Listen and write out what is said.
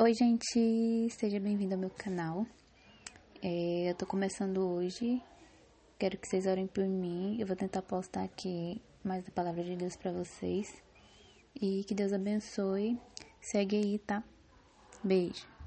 Oi, gente, seja bem-vindo ao meu canal. É, eu tô começando hoje. Quero que vocês orem por mim. Eu vou tentar postar aqui mais a palavra de Deus para vocês. E que Deus abençoe. Segue aí, tá? Beijo.